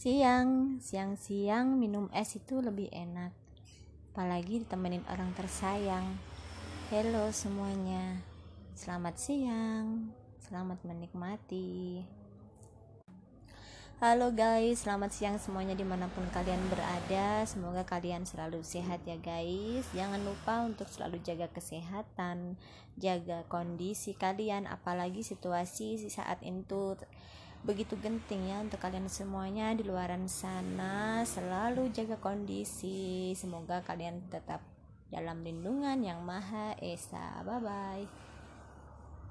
siang siang-siang minum es itu lebih enak. Apalagi ditemenin orang tersayang. Hello semuanya. Selamat siang. Selamat menikmati. Halo guys, selamat siang semuanya di mana pun kalian berada. Semoga kalian selalu sehat ya guys. Jangan lupa untuk selalu jaga kesehatan Jaga kondisi kalian Apalagi situasi saat itu begitu genting ya untuk kalian semuanya di luaran sana selalu jaga kondisi. Semoga kalian tetap dalam lindungan yang maha esa. Bye bye